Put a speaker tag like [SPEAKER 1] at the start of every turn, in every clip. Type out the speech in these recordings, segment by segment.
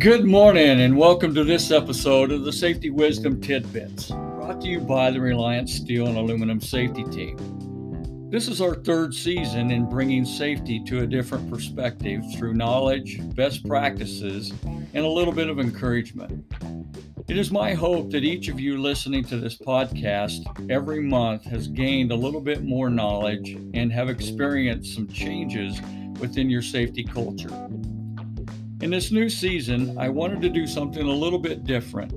[SPEAKER 1] Good morning, and welcome to this episode of the Safety Wisdom Tidbits, brought to you by the Reliance Steel and Aluminum Safety Team. This is our third season in bringing safety to a different perspective through knowledge, best practices, and a little bit of encouragement. It is my hope that each of you listening to this podcast every month has gained a little bit more knowledge and have experienced some changes within your safety culture. In this new season, I wanted to do something a little bit different.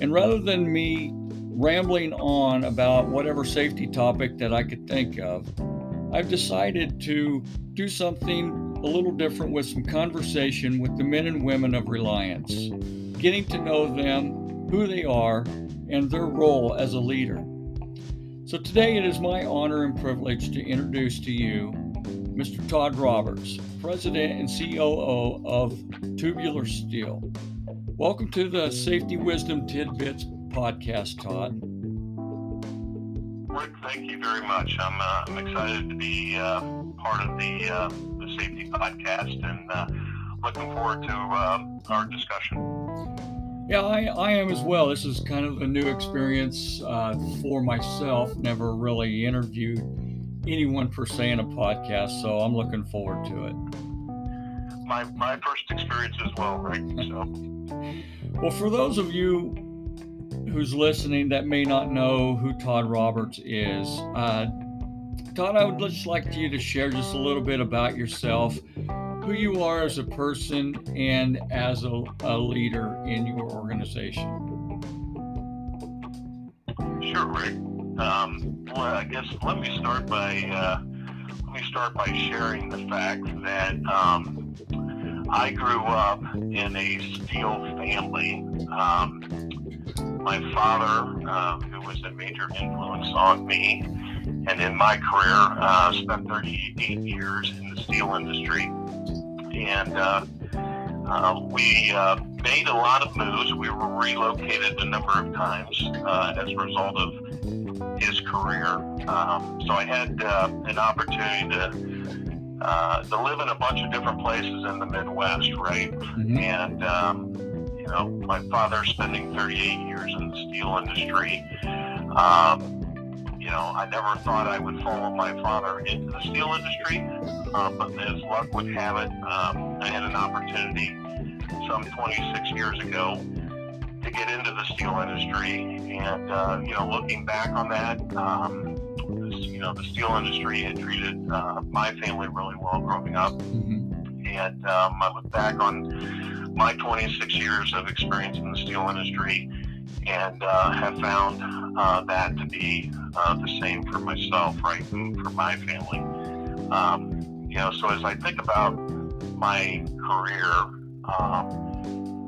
[SPEAKER 1] And rather than me rambling on about whatever safety topic that I could think of, I've decided to do something a little different with some conversation with the men and women of Reliance, getting to know them, who they are, and their role as a leader. So today it is my honor and privilege to introduce to you Mr. Todd Roberts, President and COO of Tubular Steel. Welcome to the Safety Wisdom Tidbits podcast, Todd.
[SPEAKER 2] Rick, thank you very much. I'm, uh, I'm excited to be uh, part of the, uh, the safety podcast and uh, looking forward to uh, our discussion.
[SPEAKER 1] Yeah, I, I am as well. This is kind of a new experience uh, for myself. Never really interviewed anyone per se in a podcast, so I'm looking forward to it.
[SPEAKER 2] My, my first experience as well, right? So.
[SPEAKER 1] well, for those of you who's listening that may not know who Todd Roberts is, uh, Todd, I would just like you to share just a little bit about yourself, who you are as a person and as a, a leader in your organization.
[SPEAKER 2] Sure, Rick. Um, well, I guess let me start by uh, let me start by sharing the fact that um, I grew up in a steel family. Um, my father, uh, who was a major influence on me and in my career, uh, spent 38 years in the steel industry, and uh, uh we uh, made a lot of moves. We were relocated a number of times uh, as a result of his career. Um, so I had uh, an opportunity to uh, to live in a bunch of different places in the Midwest, right? Mm-hmm. And um, you know, my father spending 38 years in the steel industry. Um, you know, I never thought I would follow my father into the steel industry, uh, but as luck would have it, um, I had an opportunity some 26 years ago to get into the steel industry. And, uh, you know, looking back on that, um, you know, the steel industry had treated uh, my family really well growing up. Mm-hmm. And um, I look back on my 26 years of experience in the steel industry and uh, have found uh, that to be uh, the same for myself, right, and for my family. Um, you know, so as I think about my career, um,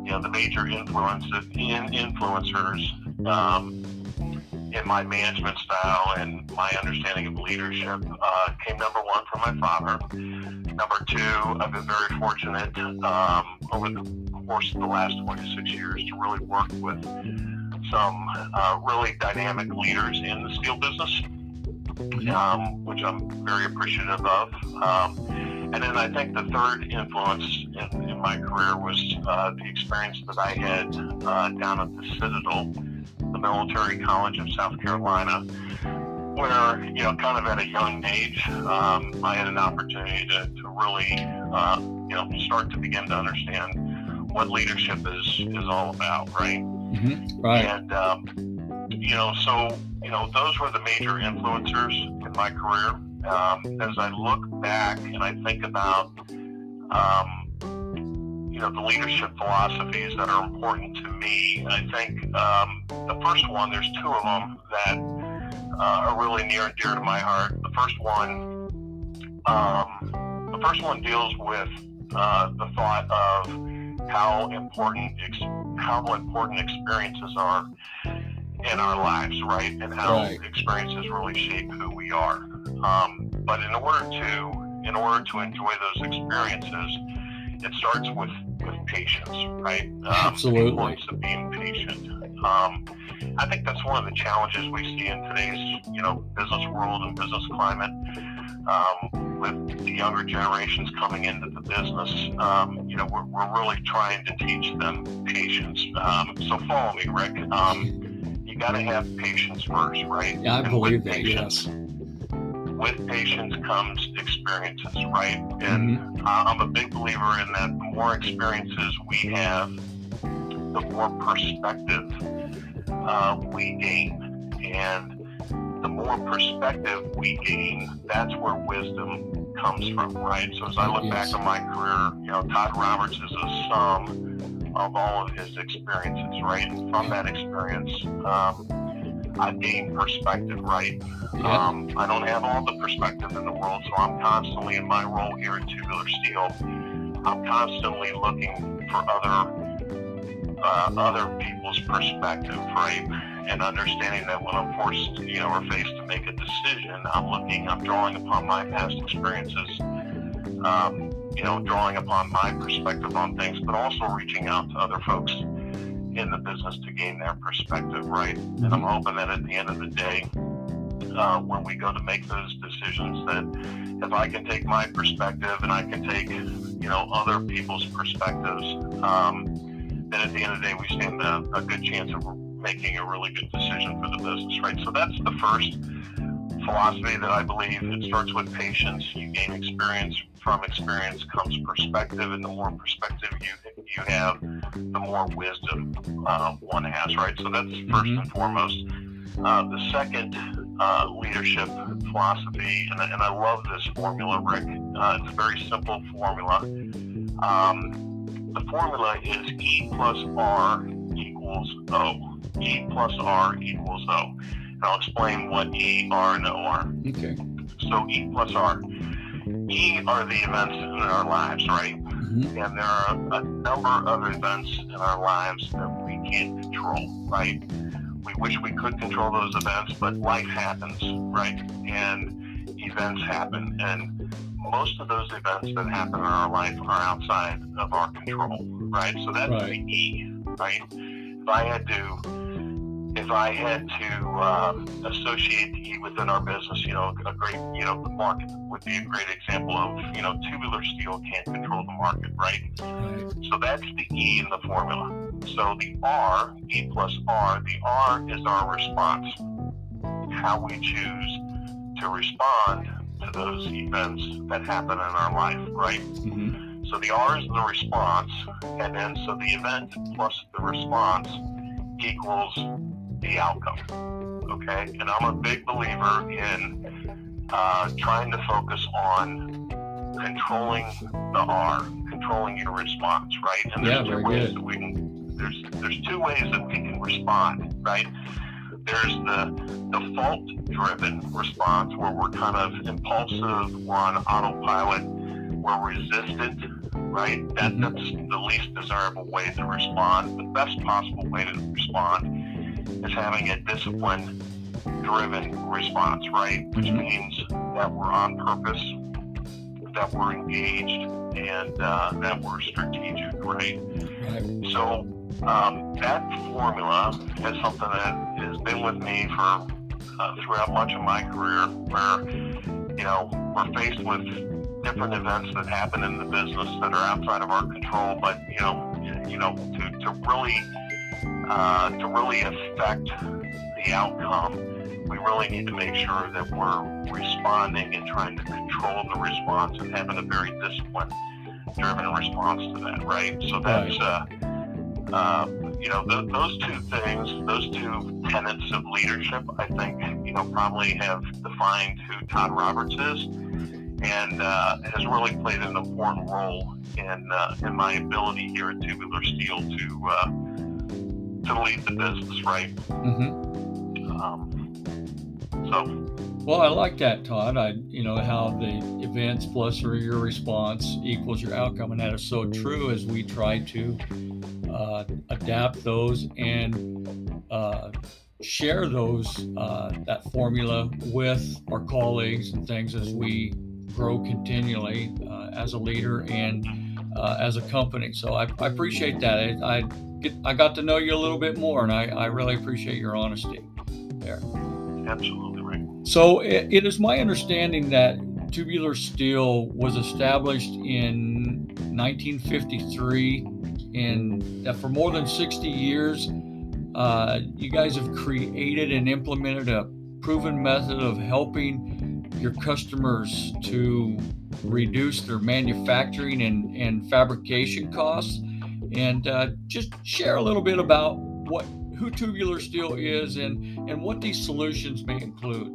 [SPEAKER 2] you know, the major influence in influencers um, in my management style and my understanding of leadership uh, came number one from my father. Number two, I've been very fortunate um, over the course of the last 26 years to really work with some uh, really dynamic leaders in the steel business, um, which I'm very appreciative of. Um, and then I think the third influence in, in my career was uh, the experience that I had uh, down at the Citadel, the military college of South Carolina, where, you know, kind of at a young age, um, I had an opportunity to, to really, uh, you know, start to begin to understand what leadership is, is all about, right?
[SPEAKER 1] Mm-hmm. Right.
[SPEAKER 2] And, um, you know, so, you know, those were the major influencers in my career um, as I look back and I think about, um, know, the leadership philosophies that are important to me, I think um, the first one, there's two of them that uh, are really near and dear to my heart. The first one, um, the first one deals with uh, the thought of how important ex- how important experiences are in our lives, right? And how right. experiences really shape who we are. Um, but in order to in order to enjoy those experiences, it starts with with patience, right? Um,
[SPEAKER 1] Absolutely.
[SPEAKER 2] The importance of being patient. Um, I think that's one of the challenges we see in today's you know business world and business climate. Um, with the younger generations coming into the business, um, you know, we're, we're really trying to teach them patience. Um, so follow me, Rick. Um, you got to have patience first, right?
[SPEAKER 1] Yeah, I
[SPEAKER 2] And
[SPEAKER 1] believe that.
[SPEAKER 2] patience,
[SPEAKER 1] Yes.
[SPEAKER 2] With patience comes experiences, right? And
[SPEAKER 1] Mhm.
[SPEAKER 2] I- I'm a big believer in that the more experiences we have, the more perspective uh, we gain. And the more perspective we gain, that's where wisdom comes from, right? So as I look
[SPEAKER 1] Yes.
[SPEAKER 2] back on my career, you know, Todd Roberts is a sum of all of his experiences, right? And from that experience, um, I've gained perspective, right?
[SPEAKER 1] Yeah.
[SPEAKER 2] Um, I don't have all the perspective in the world, so I'm constantly in my role here at Tubular Steel. I'm constantly looking for other uh, other people's perspective, right? And understanding that when I'm forced, you know, or faced to make a decision, I'm looking, I'm drawing upon my past experiences, um, you know, drawing upon my perspective on things, but also reaching out to other folks in the business to gain their perspective, right? And I'm hoping that at the end of the day, uh, when we go to make those decisions, that if I can take my perspective and I can take, you know, other people's perspectives, um, then at the end of the day, we stand a, a good chance of making a really good decision for the business, right? So that's the first philosophy that I believe. It starts with patience. You gain experience. From experience comes perspective, and the more perspective you you the more wisdom uh, one has, right? So that's 1st
[SPEAKER 1] Mhm.
[SPEAKER 2] and foremost. Uh, the second uh, leadership philosophy, and, I- and I love this formula, Rick. Uh, it's a very simple formula. Um, the formula is E plus R equals O. E plus R equals O. And I'll explain what E, R, and O are.
[SPEAKER 1] Okay.
[SPEAKER 2] So E plus R. E are the events in our lives, right?
[SPEAKER 1] Mhm.
[SPEAKER 2] And there are a number of events in our lives that we can't control, right? We wish we could control those events, but life happens, right? And events happen. And most of those events that happen in our life are outside of our control, right? So that's
[SPEAKER 1] Right.
[SPEAKER 2] the E, right? If I had to if I had to um, associate the E within our business, you know, a great, you know, the market would be a great example of, you know, tubular steel can't control the market, right? So that's the E in the formula. So the R, E plus R, the R is our response. How we choose to respond to those events that happen in our life, right?
[SPEAKER 1] Mhm.
[SPEAKER 2] So the R is the response, and then so the event plus the response equals the outcome. Okay, and I'm a big believer in uh, trying to focus on controlling the R, controlling your response, right? And
[SPEAKER 1] Yeah,
[SPEAKER 2] there's two ways
[SPEAKER 1] good.
[SPEAKER 2] that we can. There's there's two ways that we can respond, right? There's the default-driven response where we're kind of impulsive, we're on autopilot, we're resistant, right? That,
[SPEAKER 1] Mhm.
[SPEAKER 2] That's the least desirable way to respond. The best possible way to respond is having a discipline driven response, right? Which
[SPEAKER 1] Mhm.
[SPEAKER 2] means that we're on purpose, that we're engaged, and uh, that we're strategic, right?
[SPEAKER 1] Right.
[SPEAKER 2] So um, that formula is something that has been with me for uh, throughout much of my career, where you know we're faced with different events that happen in the business that are outside of our control, but you know, you know, to, to really uh, to really affect the outcome, we really need to make sure that we're responding and trying to control the response and having a very disciplined driven response to that, right? So that's uh, uh, you know th- those two things, those two tenets of leadership, I think you know probably have defined who Todd Roberts is, and uh, has really played an important role in uh, in my ability here at Tubular Steel to uh, to lead the business, right?
[SPEAKER 1] Mhm.
[SPEAKER 2] Um, so
[SPEAKER 1] Well, I like that, Todd. I, you know, how the events plus or your response equals your outcome, and that is so true as we try to uh, adapt those and uh, share those uh, that formula with our colleagues and things as we grow continually uh, as a leader and uh, as a company. So I, I appreciate that. I, I get I got to know you a little bit more, and I, I really appreciate your honesty there.
[SPEAKER 2] absolutely right.
[SPEAKER 1] So it, it is my understanding that Tubular Steel was established in 1953, and for more than 60 years, uh, you guys have created and implemented a proven method of helping your customers to reduce their manufacturing and, and fabrication costs. And uh, just share a little bit about what who Tubular Steel is and, and what these solutions may include.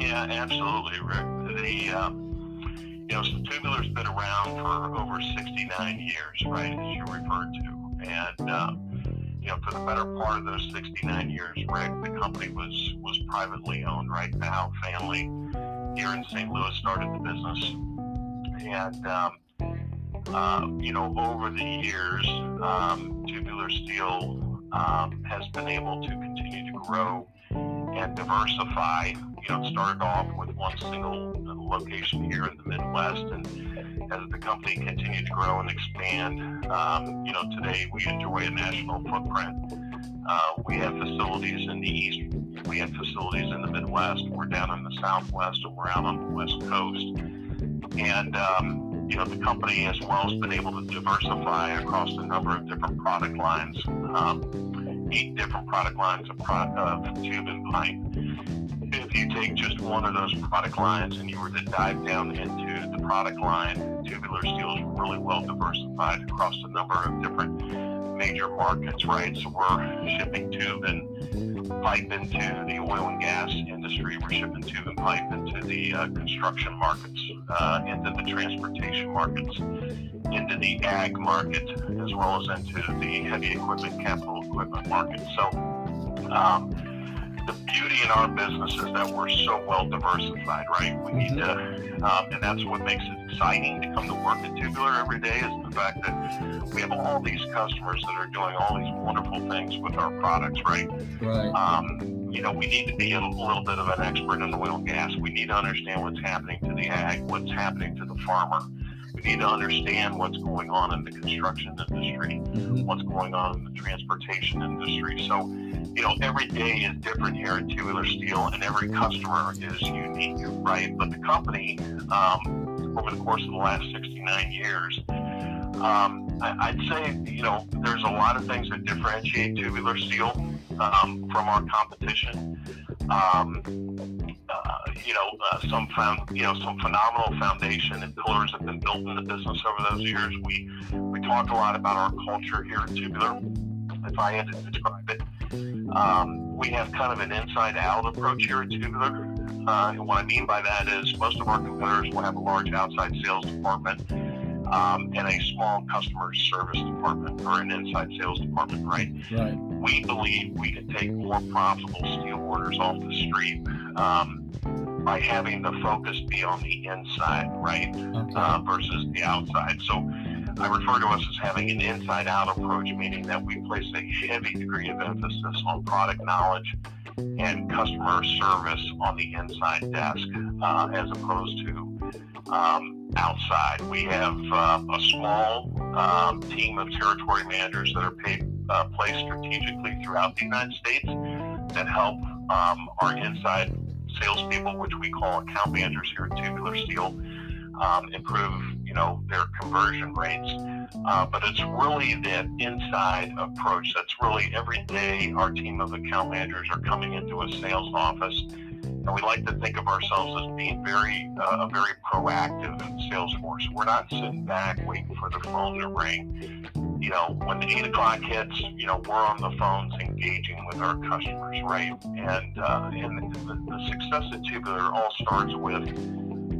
[SPEAKER 2] Yeah, absolutely, Rick. The um, you know, so Tubular's been around for over 69 years, right, as you referred to, and um, you know, for the better part of those 69 years, Rick, the company was was privately owned. Right, the Howe family here in St. Louis started the business, and um, uh, you know, over the years, um, Steel um, has been able to continue to grow and diversify. You know, it started off with one single location here in the Midwest, and as the company continued to grow and expand, um, you know, today we enjoy a national footprint. Uh, we have facilities in the east, we have facilities in the Midwest, we're down in the Southwest, and we're out on the West Coast. And um, you know, the company as well has been able to diversify across a number of different product lines, um, eight different product lines of, pro- of tube and pipe. If you take just one of those product lines and you were to dive down into the product line, tubular steel is really well diversified across a number of different major markets, right? So we're shipping tube and pipe into the oil and gas industry. We're shipping tube and pipe into the uh, construction markets, uh, into the transportation markets, into the ag market, as well as into the heavy equipment, capital equipment market. So, um, the beauty in our business is that we're so well diversified, right? We need to, um, and that's what makes it exciting to come to work at Tubular every day is the fact that we have all these customers that are doing all these wonderful things with our products, right?
[SPEAKER 1] Right.
[SPEAKER 2] Um, you know, we need to be a little bit of an expert in oil and gas. We need to understand what's happening to the ag, what's happening to the farmer. We need to understand what's going on in the construction industry,
[SPEAKER 1] Mhm.
[SPEAKER 2] what's going on in the transportation industry. So, you know, every day is different here at Tubular Steel, and every customer is unique, right? But the company, um, over the course of the last 69 years, um, I, I'd say, you know, there's a lot of things that differentiate Tubular Steel um, from our competition. Uh, you know, uh, some found, you know, some phenomenal foundation and pillars have been built in the business over those years. We we talk a lot about our culture here at Tubular. If I had to describe it, um, we have kind of an inside-out approach here at Tubular. Uh, and what I mean by that is most of our competitors will have a large outside sales department um, and a small customer service department or an inside sales department, right?
[SPEAKER 1] Right.
[SPEAKER 2] we believe we can take more profitable steel orders off the street um, by having the focus be on the inside, right,
[SPEAKER 1] Okay.
[SPEAKER 2] uh, versus the outside. So I refer to us as having an inside out approach, meaning that we place a heavy degree of emphasis on product knowledge and customer service on the inside desk uh, as opposed to um, outside. We have uh, a small um, team of territory managers that are paid, uh, placed strategically throughout the United States that help um, our inside salespeople, which we call account managers here at Tubular Steel, um, improve you know their conversion rates. Uh, but it's really that inside approach that's really every day our team of account managers are coming into a sales office and we like to think of ourselves as being very uh, a very proactive sales force. We're not sitting back waiting for the phone to ring. You know, when the eight o'clock hits, you know we're on the phones engaging with our customers, right? And uh, and the, the success at Tubular all starts with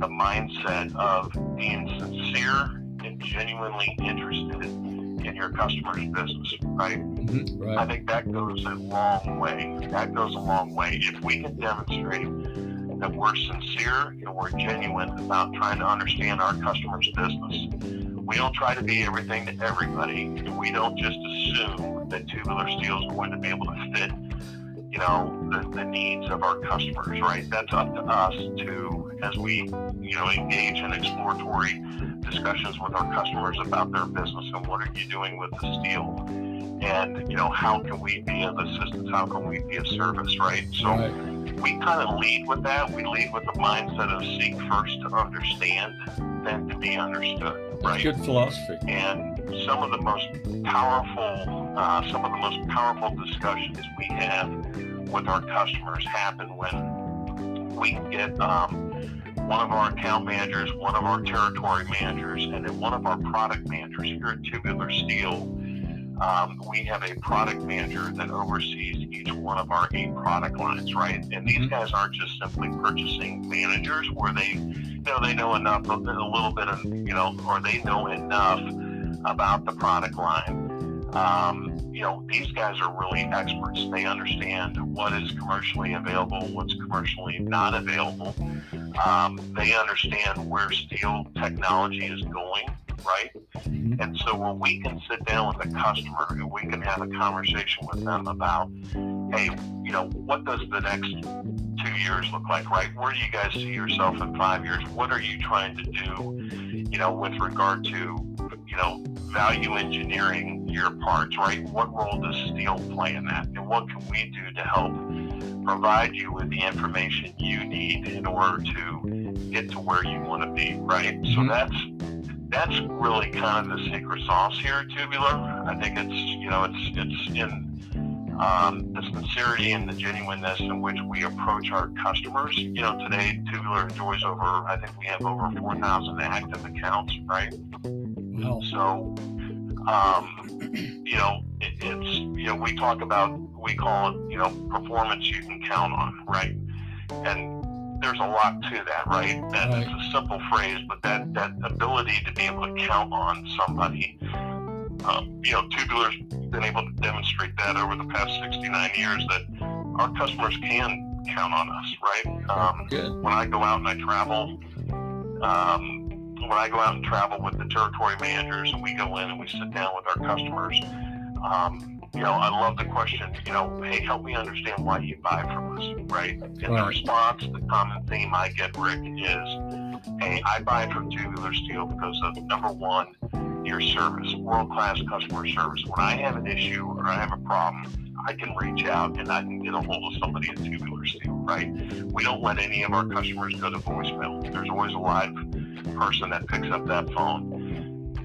[SPEAKER 2] the mindset of being sincere and genuinely interested in your customer's business, right?
[SPEAKER 1] Mhm.
[SPEAKER 2] I think that goes a long way. That goes a long way. If we can demonstrate that we're sincere and we're genuine about trying to understand our customer's business, we don't try to be everything to everybody. We don't just assume that tubular steel is going to be able to fit you know, the, the needs of our customers, right? That's up to us to, as we, you know, engage in exploratory discussions with our customers about their business and what are you doing with the steel? And, you know, how can we be of assistance? How can we be of service, right? So we kind of lead with that. We lead with the mindset of seek first to understand, then to be understood, right?
[SPEAKER 1] Good philosophy.
[SPEAKER 2] And some of the most powerful, uh, some of the most powerful discussions we have with our customers happen when we get um, one of our account managers, one of our territory managers, and then one of our product managers here at Tubular Steel. Um, we have a product manager that oversees each one of our eight product lines, right? And these mm-hmm. guys aren't just simply purchasing managers where they, know, they know enough, a little bit of, you know, or they know enough about the product line um, you know, these guys are really experts. They understand what is commercially available, what's commercially not available. Um, they understand where steel technology is going, right? Mm-hmm. And so when we can sit down with a customer and we can have a conversation with them about, hey, you know, what does the next two years look like, right? Where do you guys see yourself in five years? What are you trying to do, you know, with regard to you know, value engineering your parts, right? What role does steel play in that? And what can we do to help provide you with the information you need in order to get to where you want to be, right? Mm-hmm. So that's that's really kind of the secret sauce here at Tubular. I think it's you know it's it's in um, the sincerity and the genuineness in which we approach our customers. You know, today Tubular enjoys over I think we have over 4,000 active accounts, right? So, um, you know, it, it's, you know, we talk about, we call it, you know, performance you can count on, right? And there's a lot to that, right? That right. a simple phrase, but that, that ability to be able to count on somebody, um, you know, Tubular's been able to demonstrate that over the past 69 years that our customers can count on us, right? Um, when I go out and I travel, um, when I go out and travel with the territory managers and we go in and we sit down with our customers, um, you know, I love the question, you know, hey, help me understand why you buy from us, right? And right. the response, the common theme I get, Rick, is, hey, I buy from Tubular Steel because of number one, your service, world class customer service. When I have an issue or I have a problem, I can reach out and I can get a hold of somebody at Tubular Steel, right? We don't let any of our customers go to voicemail. There's always a live person that picks up that phone.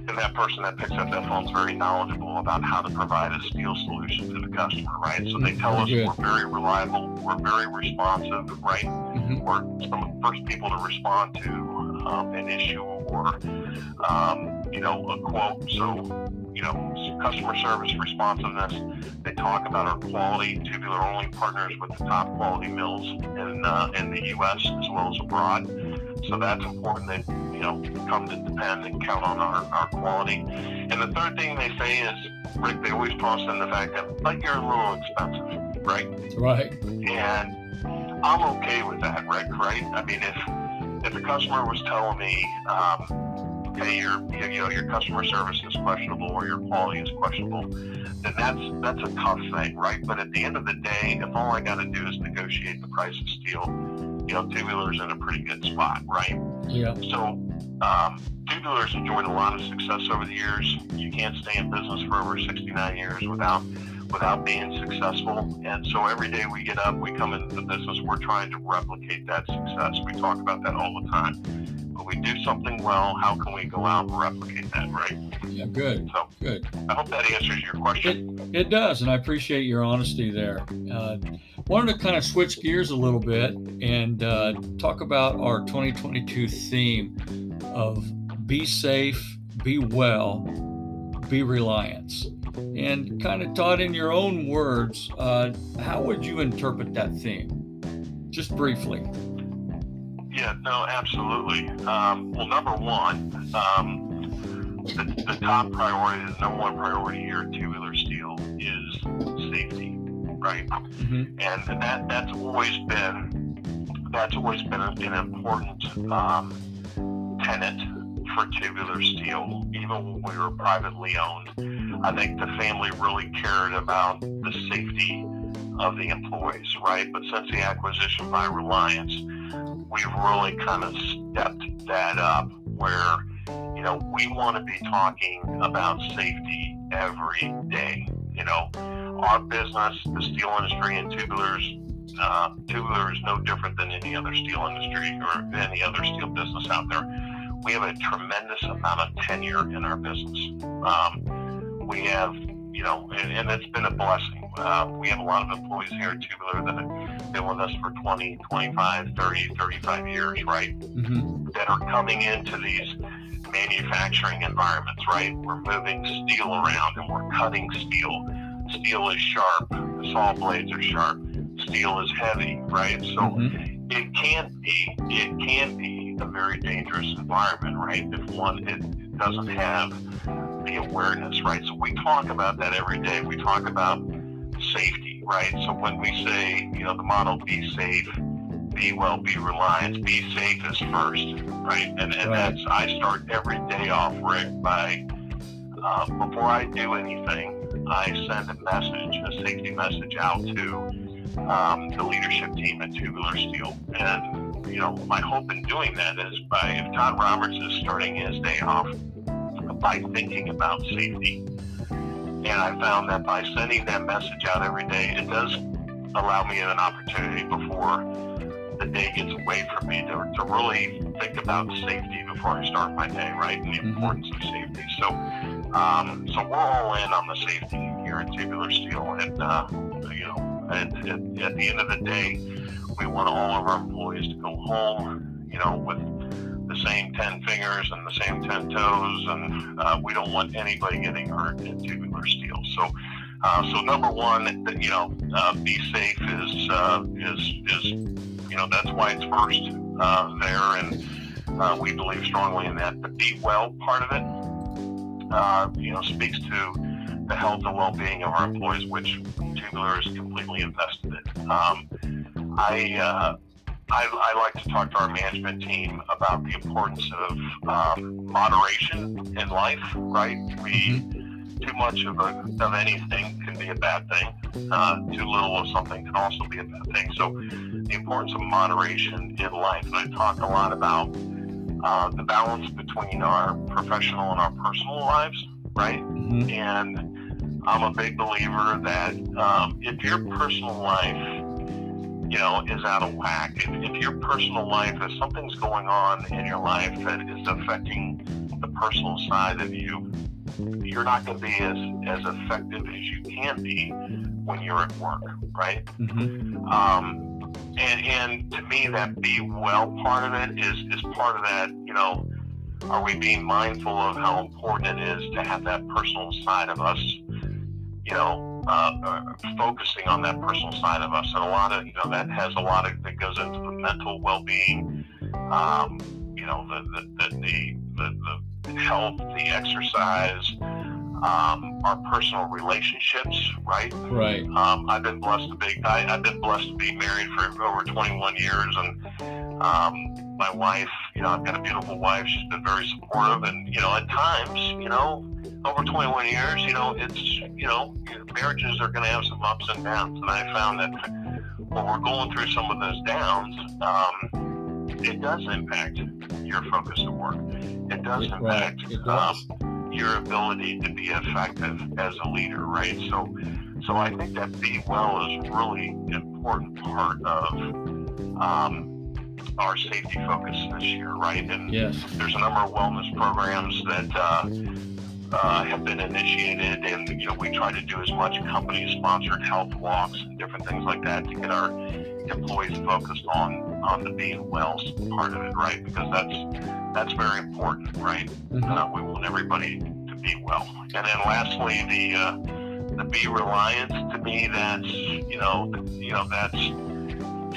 [SPEAKER 2] And that person that picks up that phone is very knowledgeable about how to provide a steel solution to the customer, right? So they tell us we're very reliable, we're very responsive, right? Mm-hmm. We're some of the first people to respond to um, an issue or, um, you know, a quote. So you know, customer service responsiveness. They talk about our quality. Tubular only partners with the top quality mills in uh, in the U.S. as well as abroad. So that's important that you know come to depend and count on our, our quality. And the third thing they say is, Rick, they always toss in the fact that, but you're a little expensive, right?
[SPEAKER 1] Right.
[SPEAKER 2] And I'm okay with that, Rick. Right? I mean, if if a customer was telling me. Um, hey, your you know your customer service is questionable or your quality is questionable, then that's that's a tough thing, right? But at the end of the day, if all I got to do is negotiate the price of steel, you know, Tubular's in a pretty good spot, right?
[SPEAKER 1] Yeah.
[SPEAKER 2] So um, Tubular's enjoyed a lot of success over the years. You can't stay in business for over 69 years without without being successful. And so every day we get up, we come into the business, we're trying to replicate that success. We talk about that all the time we do something well, how can we go out and replicate that, right?
[SPEAKER 1] Yeah, good. So, good.
[SPEAKER 2] I hope that answers your question.
[SPEAKER 1] It, it does, and I appreciate your honesty there. Uh, wanted to kind of switch gears a little bit and uh, talk about our 2022 theme of be safe, be well, be reliance. And kind of Todd in your own words, uh, how would you interpret that theme? Just briefly.
[SPEAKER 2] Yeah, no, absolutely. Um, well, number one, um, the, the, top priority, the number one priority here at Tubular Steel is safety, right? Mm-hmm. And that that's always been that's always been an important um, tenet for Tubular Steel, even when we were privately owned. I think the family really cared about the safety of the employees, right? But since the acquisition by Reliance, we've really kind of stepped that up where, you know, we want to be talking about safety every day. You know, our business, the steel industry and tubulars, uh, tubular is no different than any other steel industry or any other steel business out there. We have a tremendous amount of tenure in our business. Um, we have, you know, and, and it's been a blessing. Uh, we have a lot of employees here at Tubular that have been with us for 20, 25, 30, 35 years, right? Mm-hmm. That are coming into these manufacturing environments, right? We're moving steel around and we're cutting steel. Steel is sharp, the saw blades are sharp, steel is heavy, right? So mm-hmm. it can be it can be a very dangerous environment, right? If one it doesn't have the awareness, right? So we talk about that every day. We talk about safety, right? So when we say, you know, the model be safe, be well, be reliant, be safe is first, right? And, and right. that's, I start every day off, Rick, by uh, before I do anything, I send a message, a safety message out to um, the leadership team at Tubular Steel. And, you know, my hope in doing that is by, if Todd Roberts is starting his day off by thinking about safety, and I found that by sending that message out every day, it does allow me an opportunity before the day gets away from me to, to really think about safety before I start my day, right? And the mm-hmm. importance of safety. So, um, so we're all in on the safety here at Tubular Steel, and uh, you know, at, at, at the end of the day, we want all of our employees to go home, you know, with same 10 fingers and the same 10 toes, and uh, we don't want anybody getting hurt in tubular steel. So, uh, so number one, you know, uh, be safe is uh, is is you know that's why it's first uh, there, and uh, we believe strongly in that. The be well part of it, you know, speaks to the health and well-being of our employees, which Tubular is completely invested in. Um, I I, I, like to talk to our management team about the importance of um, moderation in life, right? We, mm-hmm. too much of, a, of anything can be a bad thing. Uh, too little of something can also be a bad thing. So, the importance of moderation in life. And I talk a lot about uh, the balance between our professional and our personal lives, right? Mm-hmm. And I'm a big believer that um, if your personal life you know, is out of whack, if, if your personal life, if something's going on in your life that is affecting the personal side of you, you're not going to be as, as effective as you can be when you're at work, right? Mm-hmm. Um, and, and to me, that be well part of it is, is part of that, you know, are we being mindful of how important it is to have that personal side of us, you know, uh, uh, focusing on that personal side of us, and a lot of you know that has a lot of that goes into the mental well-being, um, you know, the the, the the, the health, the exercise, um, our personal relationships, right?
[SPEAKER 1] Right.
[SPEAKER 2] Um, I've been blessed to be I, have been blessed to be married for over 21 years, and um, my wife, you know, I've got a beautiful wife. She's been very supportive, and you know, at times, you know, over 21 years, you know, it's you know, marriages are going to have some ups and downs, and I found that when we're going through some of those downs, um, it does impact your focus at work. It does impact. Right. It does. Um, your ability to be effective as a leader, right? So, so I think that be well is really important part of um, our safety focus this year, right? And
[SPEAKER 1] yes.
[SPEAKER 2] there's a number of wellness programs that uh, uh, have been initiated, and you know we try to do as much company-sponsored health walks and different things like that to get our employees focused on on the being well part of it, right? Because that's that's very important, right? Mm-hmm. Uh, we want everybody to be well. And then lastly, the uh, the be reliant. To me, that's you know you know that's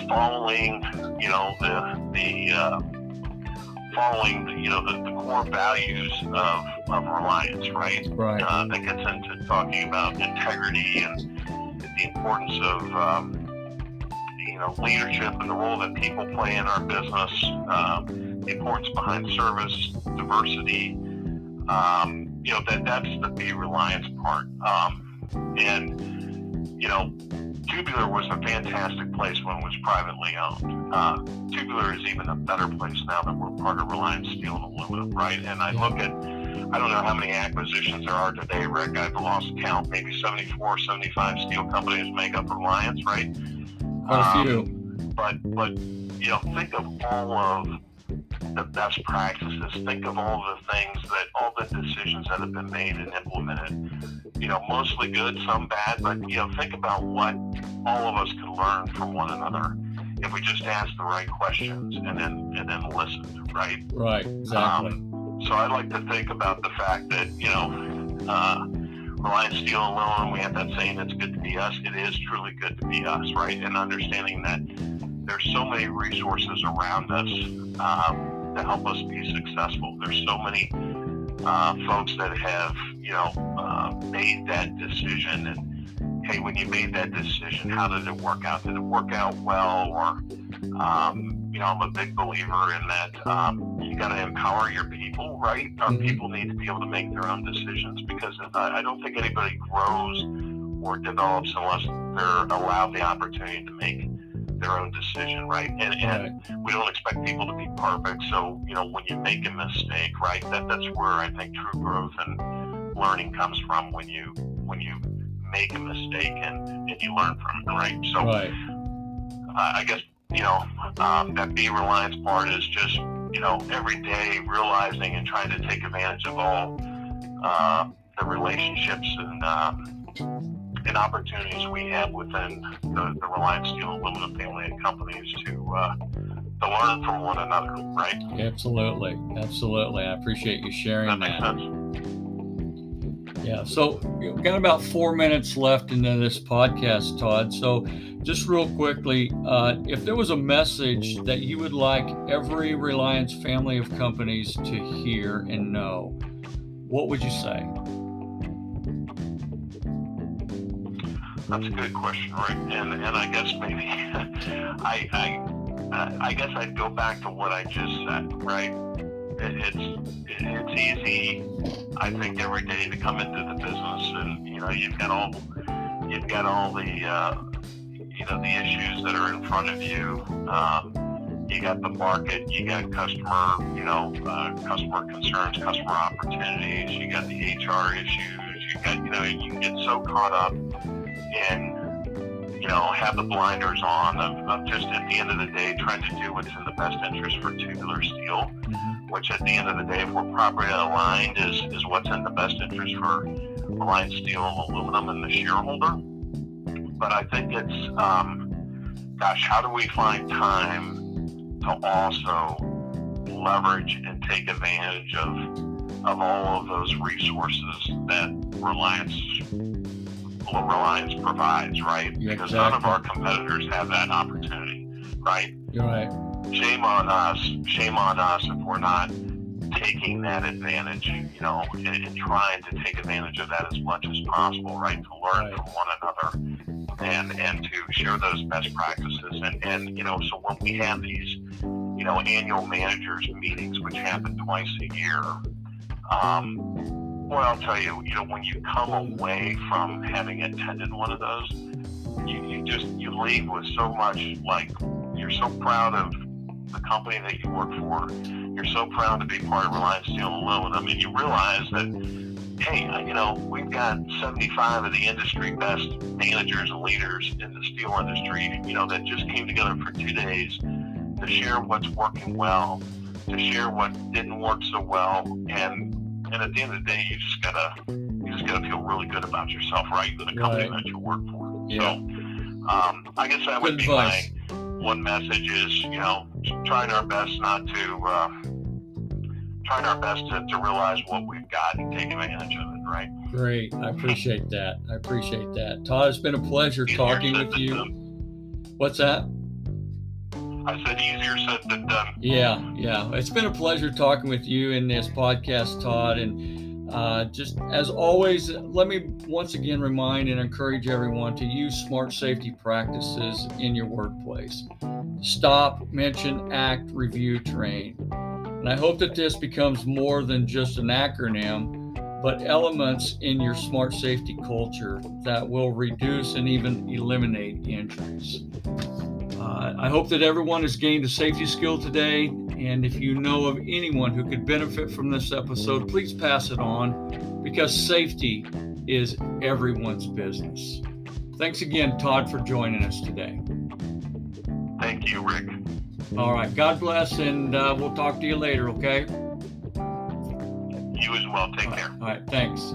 [SPEAKER 2] following you know the the uh, following the, you know the, the core values of, of reliance, right?
[SPEAKER 1] Right.
[SPEAKER 2] Uh, that gets into talking about integrity and the importance of um, know leadership and the role that people play in our business. Um, the importance behind service, diversity. Um, you know, that that's the be reliance part. Um, and, you know, Tubular was a fantastic place when it was privately owned. Uh, Tubular is even a better place now that we're part of Reliance Steel and Aluminum, right? And I look at, I don't know how many acquisitions there are today, Rick. I've lost count. Maybe 74, 75 steel companies make up Reliance, right?
[SPEAKER 1] Quite a few.
[SPEAKER 2] Um, but, but, you know, think of all of the best practices. Think of all the things that, all the decisions that have been made and implemented. You know, mostly good, some bad, but, you know, think about what all of us can learn from one another if we just ask the right questions and then and then listen, right?
[SPEAKER 1] Right, exactly.
[SPEAKER 2] Um, so I like to think about the fact that you know, uh, Reliance Steel and Aluminum, we have that saying, "It's good to be us." It is truly good to be us, right? And understanding that there's so many resources around us um, to help us be successful. There's so many uh, folks that have, you know, uh, made that decision and hey, when you made that decision, how did it work out? Did it work out well? Or, um, you know, I'm a big believer in that um, you got to empower your people, right? Our mm-hmm. people need to be able to make their own decisions because I, I don't think anybody grows or develops unless they're allowed the opportunity to make their own decision, right? And, and we don't expect people to be perfect. So, you know, when you make a mistake, right, that, that's where I think true growth and learning comes from when you when you make a mistake and, and you learn from it, right? So right. Uh, I guess, you know, um, that Be Reliance part is just, you know, every day realizing and trying to take advantage of all uh, the relationships and um, and opportunities we have within the, the Reliance Steel and Aluminum family of companies to uh, to learn from one another, right?
[SPEAKER 1] Absolutely, absolutely. I appreciate you sharing
[SPEAKER 2] that.
[SPEAKER 1] Makes
[SPEAKER 2] that. Sense.
[SPEAKER 1] Yeah, so we've got about four minutes left into this podcast, Todd. So, just real quickly, uh, if there was a message that you would like every Reliance family of companies to hear and know, what would you say?
[SPEAKER 2] That's a good question, Rick. And and I guess maybe I I I guess I'd go back to what I just said, right? It's it's easy, I think, every day to come into the business, and you know, you've got all you've got all the uh, you know the issues that are in front of you. Um, you got the market, you got customer, you know, uh, customer concerns, customer opportunities. You got the HR issues. You got, you know, you get so caught up in you know, have the blinders on of, just at the end of the day trying to do what's in the best interest for tubular steel. Mm-hmm which at the end of the day, if we're properly aligned, is, is what's in the best interest for Reliance Steel Aluminum and the shareholder. But I think it's, um, gosh, how do we find time to also leverage and take advantage of, of all of those resources that Reliance Reliance provides, right?
[SPEAKER 1] Yeah,
[SPEAKER 2] because
[SPEAKER 1] exactly.
[SPEAKER 2] none of our competitors have that opportunity, right?
[SPEAKER 1] You're right
[SPEAKER 2] shame on us. Shame on us if we're not taking that advantage, you know, and, and, trying to take advantage of that as much as possible, right? To learn from one another and and to share those best practices. And, and you know, so when we have these, you know, annual managers meetings, which happen twice a year, um, well, I'll tell you, you know, when you come away from having attended one of those, you, you just you leave with so much like you're so proud of the company that you work for. You're so proud to be part of Reliance Steel and Aluminum, and you realize that, hey, you know, we've got 75 of the industry best managers and leaders in the steel industry, you know, that just came together for two days to share what's working well, to share what didn't work so well, and and at the end of the day, you just gotta you just gotta feel really good about yourself, right, the company
[SPEAKER 1] right.
[SPEAKER 2] that you work for.
[SPEAKER 1] Yeah.
[SPEAKER 2] So, um, I guess that would
[SPEAKER 1] Good
[SPEAKER 2] be
[SPEAKER 1] advice.
[SPEAKER 2] my one message is, you know, trying our best not to, uh, trying our best to, to realize what we've got and take advantage of it, right?
[SPEAKER 1] Great. I appreciate that. I appreciate that. Todd, it's been a pleasure
[SPEAKER 2] Easier
[SPEAKER 1] talking with you.
[SPEAKER 2] done.
[SPEAKER 1] What's that?
[SPEAKER 2] I said easier said than done.
[SPEAKER 1] Yeah, yeah. It's been a pleasure talking with you in this podcast, Todd. And uh, just as always, let me once again remind and encourage everyone to use smart safety practices in your workplace. Stop, mention, act, review, train. And I hope that this becomes more than just an acronym, but elements in your smart safety culture that will reduce and even eliminate injuries. Uh, I hope that everyone has gained a safety skill today. And if you know of anyone who could benefit from this episode, please pass it on because safety is everyone's business. Thanks again, Todd, for joining us today.
[SPEAKER 2] Thank you, Rick.
[SPEAKER 1] All right. God bless, and uh, we'll talk to you later, okay?
[SPEAKER 2] You as well. Take care.
[SPEAKER 1] All right. Thanks.